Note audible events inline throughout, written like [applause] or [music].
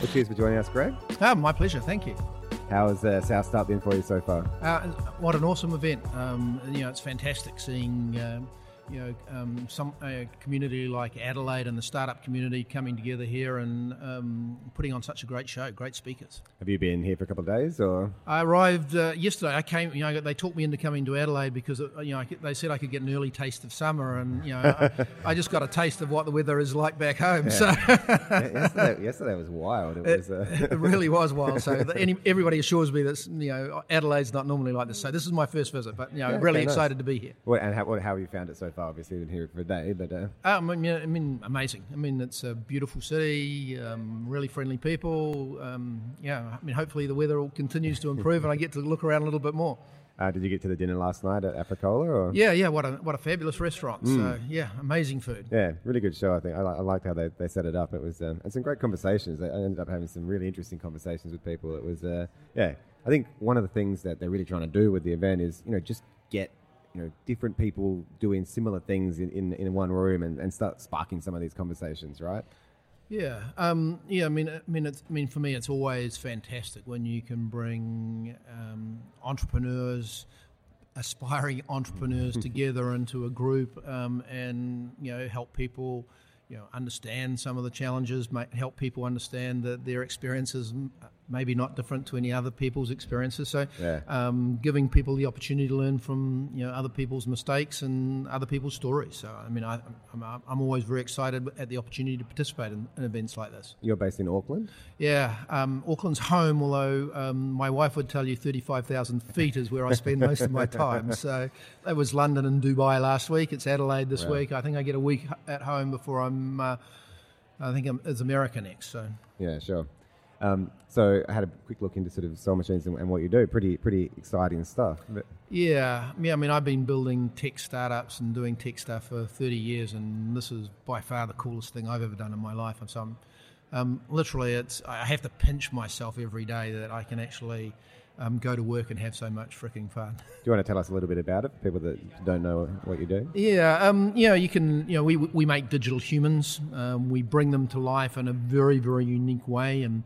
Well, cheers for joining us, Greg. Oh, my pleasure. Thank you. How has uh, South Start been for you so far? Uh, what an awesome event! Um, you know, it's fantastic seeing um, you know um, some a community like Adelaide and the startup community coming together here and um, putting on such a great show. Great speakers. Have you been here for a couple of days, or I arrived uh, yesterday. I came. You know, they talked me into coming to Adelaide because uh, you know they said I could get an early taste of summer, and you know, I, [laughs] I just got a taste of what the weather is like back home. Yeah. So [laughs] yesterday, yesterday was wild. It was. Uh... it really was wild. So any, everybody assures me that you know Adelaide's not normally like this. So this is my first visit, but you know, Yeah, really okay, nice. excited to be here. What, and how, how have you found it so far? Obviously, been here for a day, but uh, Um, I mean, I mean, amazing. I mean, it's a beautiful city, um, really friendly people. Um, yeah, I mean, hopefully the weather all continues to improve and I get to look around a little bit more. uh, did you get to the dinner last night at Africola? Or? Yeah, yeah, what a what a fabulous restaurant. So yeah, amazing food. Yeah, really good show. I think I, I liked how they, they set it up. It was um, and some great conversations. I ended up having some really interesting conversations with people. It was uh, yeah. I think one of the things that they're really trying to do with the event is you know just get you know different people doing similar things in, in, in one room and, and start sparking some of these conversations, right? Yeah, um, yeah. I mean, I mean, it's, I mean, for me, it's always fantastic when you can bring um, entrepreneurs, aspiring [laughs] entrepreneurs, together into a group, um, and you know, help people, you know, understand some of the challenges, help people understand that their experiences maybe not different to any other people's experiences. So, Yeah. um, giving people the opportunity to learn from you know other people's mistakes and other people's stories. So, I mean, I, I'm, I'm always very excited at the opportunity to participate in, in events like this. You're based in Auckland. Yeah, um, Auckland's home, although um, my wife would tell you 35,000 feet is where I spend [laughs] most of my time. So that was London and Dubai last week. It's Adelaide this Wow. week. I think I get a week at home before I'm. Uh, I think I'm, it's America next. So Yeah, sure. Um, so I had a quick look into sort of Soul Machines and, and what you do. Pretty pretty exciting stuff. But yeah, yeah. I mean, I've been building tech startups and doing tech stuff for 30 years, and this is by far the coolest thing I've ever done in my life. And so, I'm, um, literally, it's I have to pinch myself every day that I can actually um, go to work and have so much freaking fun. [laughs] do you want to tell us a little bit about it people that don't know what you do? Yeah, um, you know, you can, you know, we, we make digital humans. Um, we bring them to life in a very, very unique way and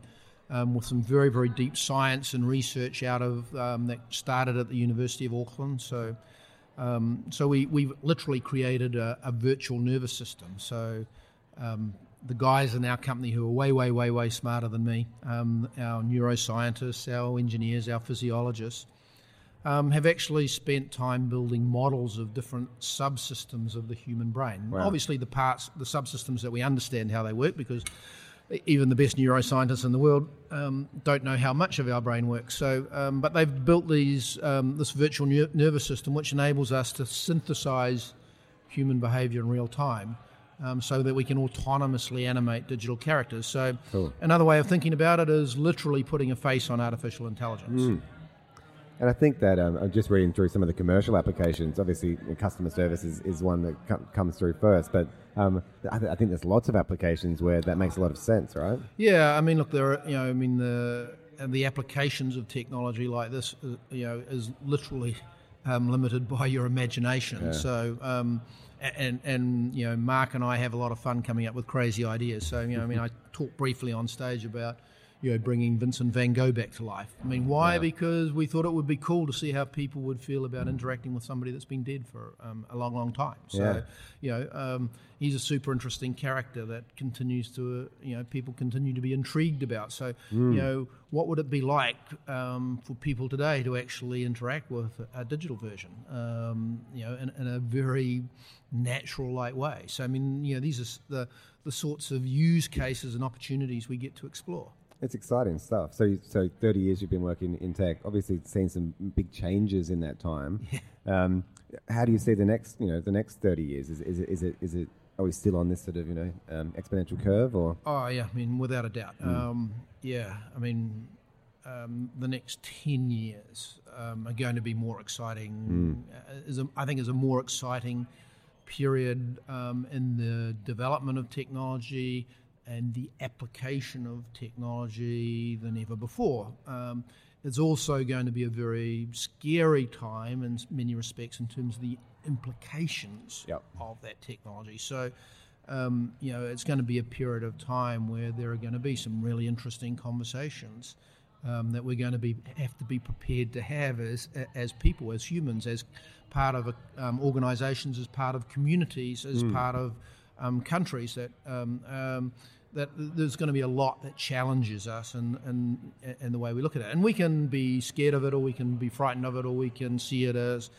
um, with some very, very deep science and research out of um, that started at the University of Auckland. So, um, so we, we've literally created a, a virtual nervous system. So, um, the guys in our company who are way, way, way, way smarter than me, um, our neuroscientists, our engineers, our physiologists, um, have actually spent time building models of different subsystems of the human brain. Wow. Obviously, the parts, the subsystems that we understand how they work, because even the best neuroscientists in the world um, don't know how much of our brain works. So, um, but they've built these um, this virtual ner- nervous system, which enables us to synthesize human behavior in real time. Um, so that we can autonomously animate digital characters. So, Cool. another way of thinking about it is literally putting a face on artificial intelligence. And I think that um, I'm just reading through some of the commercial applications. Obviously, customer service is, is one that com- comes through first, but um, I, th- I think there's lots of applications where that makes a lot of sense, right? Yeah, I mean, look, there are, you know, I mean, the and the applications of technology like this, uh, you know, is literally um, limited [laughs] by your imagination. So, um, and and you know, Mark and I have a lot of fun coming up with crazy ideas. So, you know, I mean, I talked briefly on stage about. You know, bringing Vincent Van Gogh back to life. I mean, why? Because we thought it would be cool to see how people would feel about interacting with somebody that's been dead for um, a long, long time. So, Yeah. you know, um, he's a super interesting character that continues to, uh, you know, people continue to be intrigued about. So, you know, what would it be like um, for people today to actually interact with a, digital version, um, you know, in, in a very natural-like way? So, I mean, you know, these are the the sorts of use cases and opportunities we get to explore. It's exciting stuff. So, you- so 30 years you've been working in tech. Obviously, seen some big changes in that time. Um, how do you see the next, you know, the next 30 years? Is, is it, is it, is it? Are we still on this sort of, you know, um, exponential curve, or Oh yeah, I mean without a doubt. Um, yeah, I mean um, the next ten years um, are going to be more exciting. Uh, is a, I think is a more exciting period um, in the development of technology and the application of technology than ever before. Um, it's also going to be a very scary time in many respects in terms of the implications Yep. of that technology. So, um, you know, it's going to be a period of time where there are going to be some really interesting conversations um, that we're going to be have to be prepared to have as as people, as humans, as part of um, organisations, as part of communities, as mm. part of um, countries that. Um, um, that there's going to be a lot that challenges us and, and, and the way we look at it. And we can be scared of it, or we can be frightened of it, or we can see it as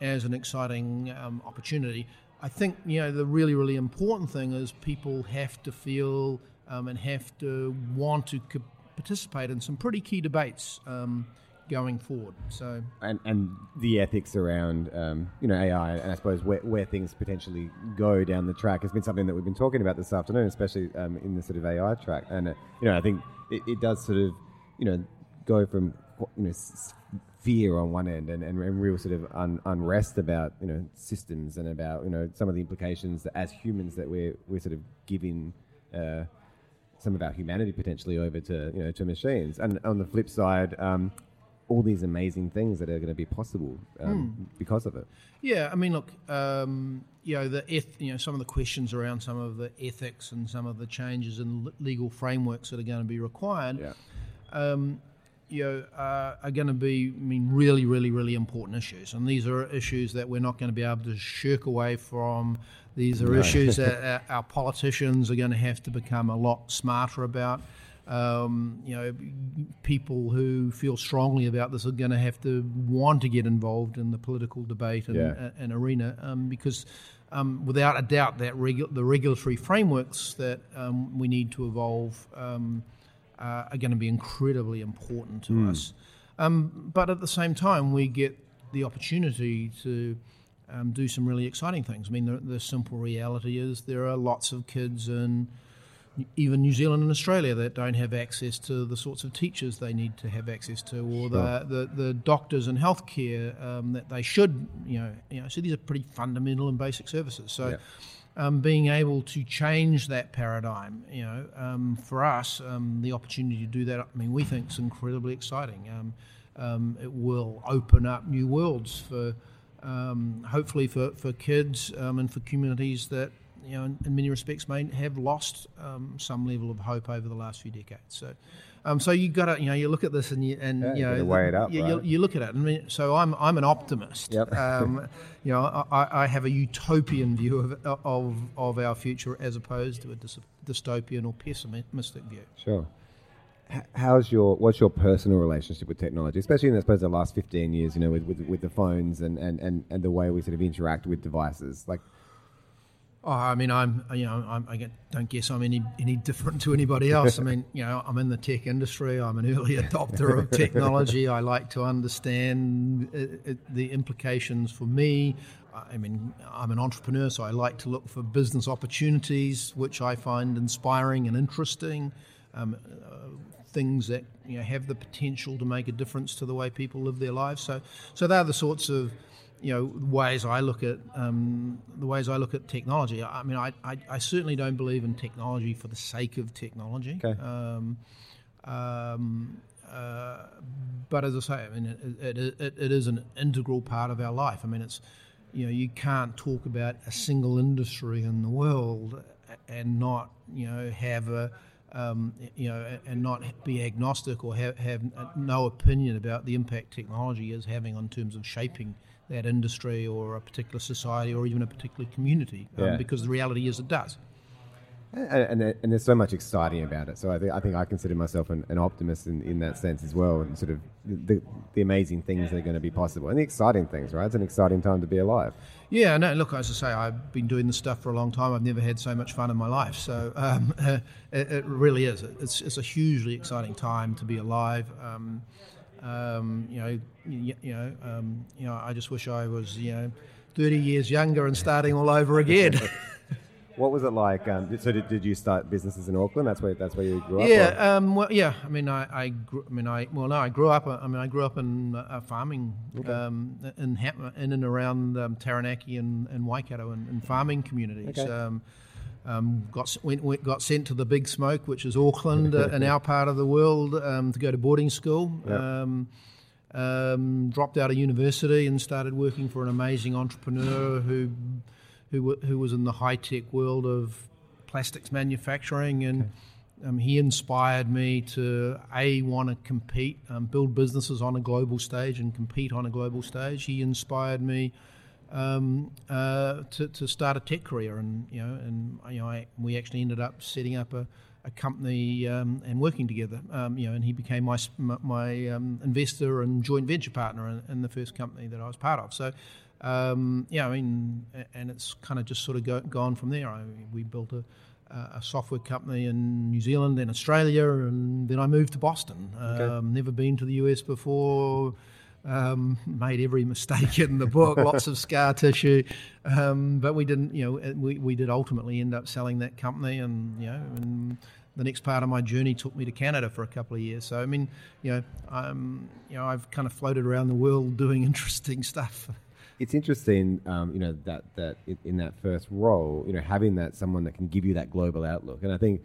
as an exciting um, opportunity. I think you know the really really important thing is people have to feel um, and have to want to co- participate in some pretty key debates um, going forward. So and and the ethics around um, you know AI and I suppose where, where things potentially go down the track has been something that we've been talking about this afternoon, especially um, in the sort of AI track. And uh, you know I think it, it does sort of you know go from you know fear on one end and, and, and real sort of un, unrest about you know systems and about you know some of the implications that as humans that we're we're sort of giving uh, some of our humanity potentially over to you know to machines and on the flip side um, all these amazing things that are going to be possible um, mm. because of it yeah I mean look um, you know the eth- you know some of the questions around some of the ethics and some of the changes in legal frameworks that are going to be required yeah um, you know, uh, are going to be, I mean, really, really, really important issues. And these are issues that we're not going to be able to shirk away from. These are no. issues [laughs] that our politicians are going to have to become a lot smarter about. Um, you know, people who feel strongly about this are going to have to want to get involved in the political debate and, yeah. and arena um, because, um, without a doubt, that regu- the regulatory frameworks that um, we need to evolve um, uh, are going to be incredibly important to mm. us. Um, but at the same time, we get the opportunity to um, do some really exciting things. I mean, the, the, simple reality is there are lots of kids in even New Zealand and Australia that don't have access to the sorts of teachers they need to have access to, or the, the, the, doctors and healthcare um, that they should, you know, you know. So these are pretty fundamental and basic services. So. Yeah um, being able to change that paradigm, you know, um, for us, um, the opportunity to do that, I mean, we think is incredibly exciting. Um, um, it will open up new worlds for, um, hopefully, for, for kids and for communities that, you know, in, in, many respects may have lost some level of hope over the last few decades. So, um, so you got to, you know, you look at this and you and yeah, you know, weigh it up. You, right? you, you, look at it. I mean, so I'm I'm an optimist. Yep. [laughs] um, you know, I, I, have a utopian view of, of of our future as opposed to a dystopian or pessimistic view. Sure. How's your what's your personal relationship with technology, especially in I suppose the last fifteen years? You know, with, with, with the phones and, and, and, and the way we sort of interact with devices. Like, Oh, I mean, I'm you know I'm, I don't guess I'm any any different to anybody else. I mean, you know, I'm in the tech industry. I'm an early [laughs] adopter of technology. I like to understand it, uh, it, uh, the implications for me. I mean, I'm an entrepreneur, so I like to look for business opportunities, which I find inspiring and interesting. Um, uh, things that you know have the potential to make a difference to the way people live their lives. So, so they're the sorts of you know ways I look at um, the ways I look at technology. I mean, I, I, I, certainly don't believe in technology for the sake of technology. Okay. Um, um, uh, but as I say, I mean, it, it, it, it is an integral part of our life. I mean, it's you know you can't talk about a single industry in the world and not you know have a um, you know, and not be agnostic or have, have no opinion about the impact technology is having on terms of shaping that industry or a particular society or even a particular community um, yeah. because the reality is it does. And, and, and, there's so much exciting about it. So I think I, think I consider myself an, an optimist in, in that sense as well, and sort of the, the amazing things that are going to be possible and the exciting things. Right, it's an exciting time to be alive. Yeah, no. Look, as I say, I've been doing this stuff for a long time. I've never had so much fun in my life. So um, [laughs] it, it, really is. It's, it's a hugely exciting time to be alive. Um, um, you know, you, you know, um, you know. I just wish I was, you know, thirty years younger and starting all over again. [laughs] what was it like? Um, so, did, did you start businesses in Auckland? That's where that's where you grew up. Yeah, um, well, yeah. I mean, I, I, grew, I mean, I well, no, I grew up. I mean, I grew up in uh, farming okay. um, in in and around um, Taranaki and, and Waikato and, and farming communities. Okay. Um, got went, went, got sent to the big smoke, which is Auckland, uh, in our part of the world, um, to go to boarding school. Yep. Um, um, dropped out of university and started working for an amazing entrepreneur who, who, who was in the high tech world of plastics manufacturing, and um, he inspired me to a want to compete, um, build businesses on a global stage, and compete on a global stage. He inspired me um, uh, to, to start a tech career, and you know, and you know, I, we actually ended up setting up a, a company um, and working together. Um, you know, and he became my my um, investor and joint venture partner in, in, the first company that I was part of. So. Um, yeah, I mean, and it's kind of just sort of go, gone from there. I, we built a, a software company in New Zealand and Australia, and then I moved to Boston. Okay. Um, never been to the US before. Um, made every mistake in the book, lots of scar tissue, um, but we didn't. You know, we, we did ultimately end up selling that company, and you know, and the next part of my journey took me to Canada for a couple of years. So I mean, you know, I'm, you know, I've kind of floated around the world doing [laughs] interesting stuff it's interesting, um, you know, that that in that first role, you know, having that someone that can give you that global outlook, and I think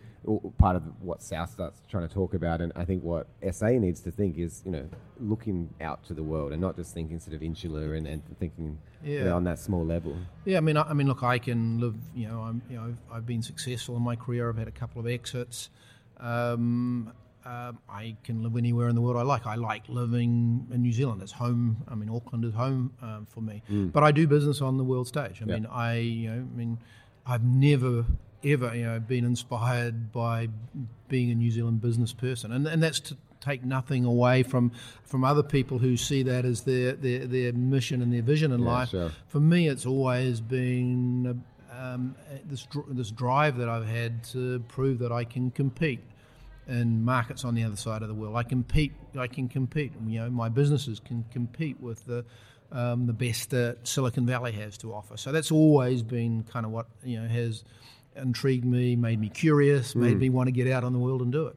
part of what South starts trying to talk about, and I think what SA needs to think is, you know, looking out to the world and not just thinking sort of insular and, and thinking yeah. you know, on that small level. Yeah, I mean, I, I, mean, look, I can live, you know, I'm, you know, I've, I've been successful in my career. I've had a couple of exits. Um, um, I can live anywhere in the world I like. I like living in New Zealand. It's home. I mean, Auckland is home um, for me. Mm. But I do business on the world stage. I yep. mean, I you know, I mean, I've never ever you know been inspired by being a New Zealand business person, and and that's to take nothing away from from other people who see that as their their, their mission and their vision in yeah, life. Sure. For me, it's always been. Um, this this drive that I've had to prove that I can compete in markets on the other side of the world. I compete. I can compete. You know, my businesses can compete with the um, the best that Silicon Valley has to offer. So that's always been kind of what you know has intrigued me, made me curious, made mm. me want to get out on the world and do it.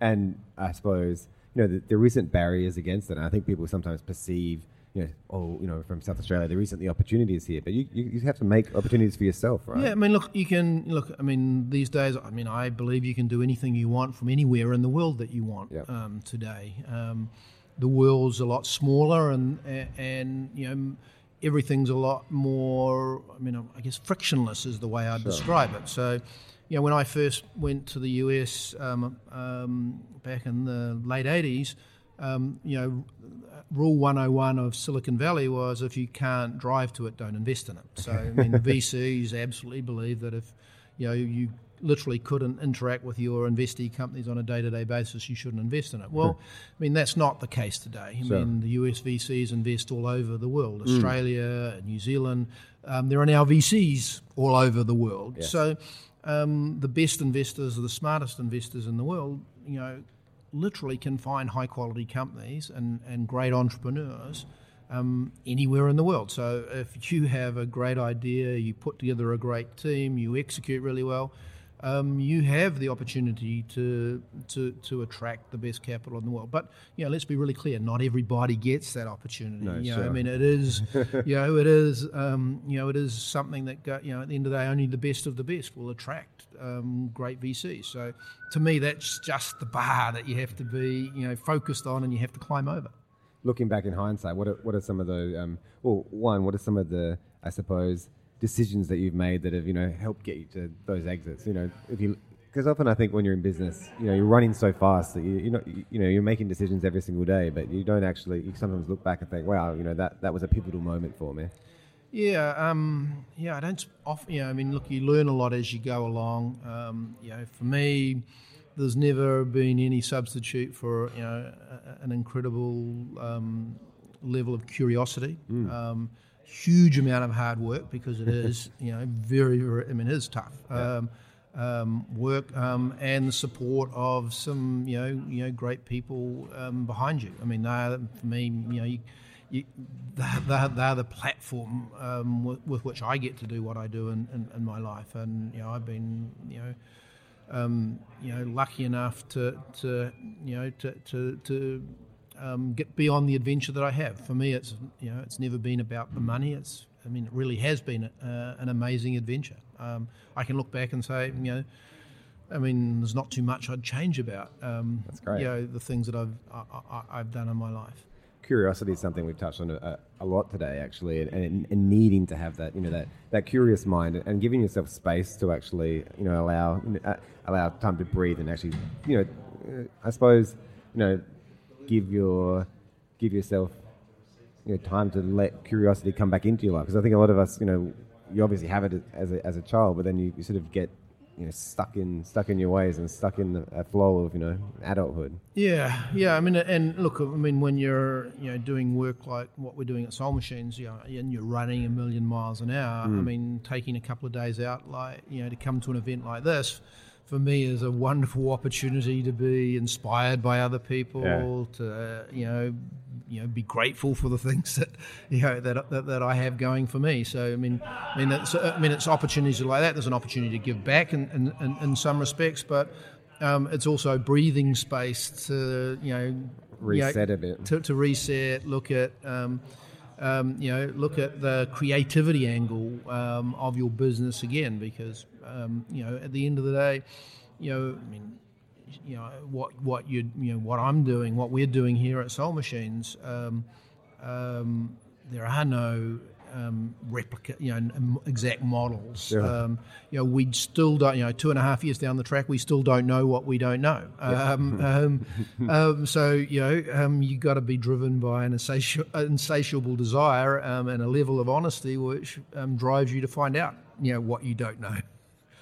And I suppose you know there isn't barriers against it. I think people sometimes perceive you know, oh, you know, from South Australia, there isn't the opportunities here, but you, you, you, have to make opportunities for yourself, right? Yeah, I mean, look, you can look. I mean, these days, I mean, I believe you can do anything you want from anywhere in the world that you want yep. um, today. Um, the world's a lot smaller, and and you know, everything's a lot more. I mean, I guess frictionless is the way I'd sure. describe it. So. You know, when I first went to the US um, um, back in the late 80s, um, you know, rule 101 of Silicon Valley was if you can't drive to it, don't invest in it. So, I mean, [laughs] the VCs absolutely believe that if, you know, you literally couldn't interact with your investee companies on a day-to-day basis, you shouldn't invest in it. Well, I mean, that's not the case today. I mean, the US VCs invest all over the world, mm. Australia, mm. New Zealand. Um, there are now VCs all over the world. Yes. So um, the best investors are the smartest investors in the world, you know, literally can find high quality companies and, and great entrepreneurs um, anywhere in the world. So if you have a great idea, you put together a great team, you execute really well, um, you have the opportunity to, to to attract the best capital in the world. But you know, let's be really clear: not everybody gets that opportunity. No, you know, sure. I mean, it is, [laughs] you know, it is, um, you know, it is something that you know, at the end of the day, only the best of the best will attract um, great VCs. So, to me, that's just the bar that you have to be, you know, focused on, and you have to climb over. Looking back in hindsight, what are, what are some of the um, well, one, what are some of the, I suppose decisions that you've made that have you know helped get you to those exits? You know, if you because often I think when you're in business, you know, you're running so fast that you, you're not, you know, you're making decisions every single day, but you don't actually. You sometimes look back and think, "Wow, you know, that that was a pivotal moment for me." Yeah, um, yeah. I don't often. You know, I mean, look, you learn a lot as you go along. Um, you know, for me, there's never been any substitute for you know a, an incredible um, level of curiosity. Mm. Huge amount of hard work because it is, [laughs] you know, very, very. I mean, it is tough. Yeah. Um, um, work um, and the support of some, you know, you know, great people um, behind you. I mean, they are, for me, you know, you, you, they're, they're, the platform um, with, with, which I get to do what I do in, in, in my life, and you know, I've been, you know. Um, you know, lucky enough to, to you know, to, to, to um, get beyond the adventure that I have. For me, it's you know it's never been about the money. It's I mean it really has been a, an amazing adventure. Um, I can look back and say you know. I mean, there's not too much I'd change about. Um, That's great. You know, the things that I've I, have done in my life. curiosity is something we've touched on a, a lot today, actually, and, and, and, needing to have that, you know, that, that curious mind and giving yourself space to actually, you know, allow uh, allow time to breathe and actually, you know, uh, I suppose, you know, give your give yourself, you know, time to let curiosity come back into your life. Because I think a lot of us, you know, you obviously have it as a, as a child, but then you, you sort of get you know stuck in stuck in your ways and stuck in a flow of you know adulthood. Yeah, yeah. I mean, and look, I mean, when you're you know doing work like what we're doing at Soul Machines, you know, and you're running a million miles an hour. Mm. I mean, taking a couple of days out, like you know, to come to an event like this for me is a wonderful opportunity to be inspired by other people, yeah. to uh, you know, you know, be grateful for the [laughs] things that you know that, that, that I have going for me. So I mean, I mean, that's, I mean, it's opportunities like that. There's an opportunity to give back in in, in, in some respects, but um, it's also breathing space to you know reset you know, a bit to, to reset, look at. Um, um, you know, look at the creativity angle um, of your business again, because um, you know, at the end of the day, you know, I mean, you know, what what you you know what I'm doing, what we're doing here at Soul Machines, um, um, there are no um, replica, you know, exact models. Yeah. Um, you know, we still don't, you know, two and a half years down the track, we still don't know what we don't know. Um, [laughs] um, um so, you know, um, you've got to be driven by an insatiable, insatiable desire and a level of honesty which drives you to find out, you know, what you don't know.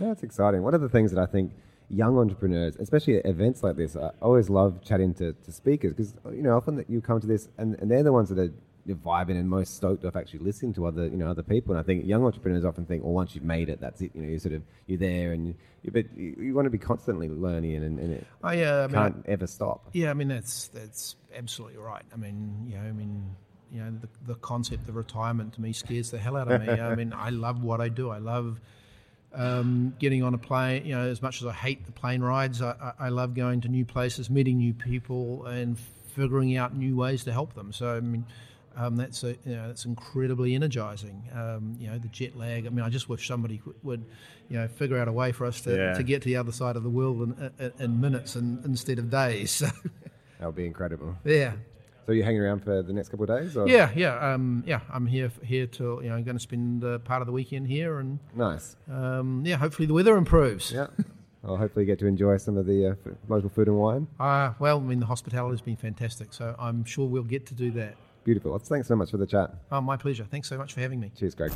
That's exciting. One of the things that I think young entrepreneurs, especially at events like this, I always love chatting to, to speakers because, you know, often that you come to this and, and they're the ones that you're vibing and most stoked of actually listening to other you know other people. And I think young entrepreneurs often think, well, once you've made it, that's it. You know, you sort of you're there, and you, but you, you, want to be constantly learning, and, and it oh, yeah, I can't mean, ever stop. Yeah, I mean that's that's absolutely right. I mean, you know, I mean. You know, the, the concept of retirement to me scares the hell out of me. I mean, I love what I do. I love um, getting on a plane. You know, as much as I hate the plane rides, I, I, I, love going to new places, meeting new people, and figuring out new ways to help them. So, I mean, um, that's a, you know that's incredibly energizing. Um, you know the jet lag. I mean, I just wish somebody would, you know, figure out a way for us to, yeah. to get to the other side of the world in, in, in minutes and, instead of days. [laughs] that would be incredible. Yeah. So you're hanging around for the next couple of days? Or? Yeah, yeah, um, yeah. I'm here here till you know I'm going to spend uh, part of the weekend here and nice. Um, yeah, hopefully the weather improves. Yeah. [laughs] I'll hopefully get to enjoy some of the uh, local food and wine. Uh, well, I mean, the hospitality has been fantastic, so I'm sure we'll get to do that. Beautiful. Thanks so much for the chat. Oh, my pleasure. Thanks so much for having me. Cheers, Greg.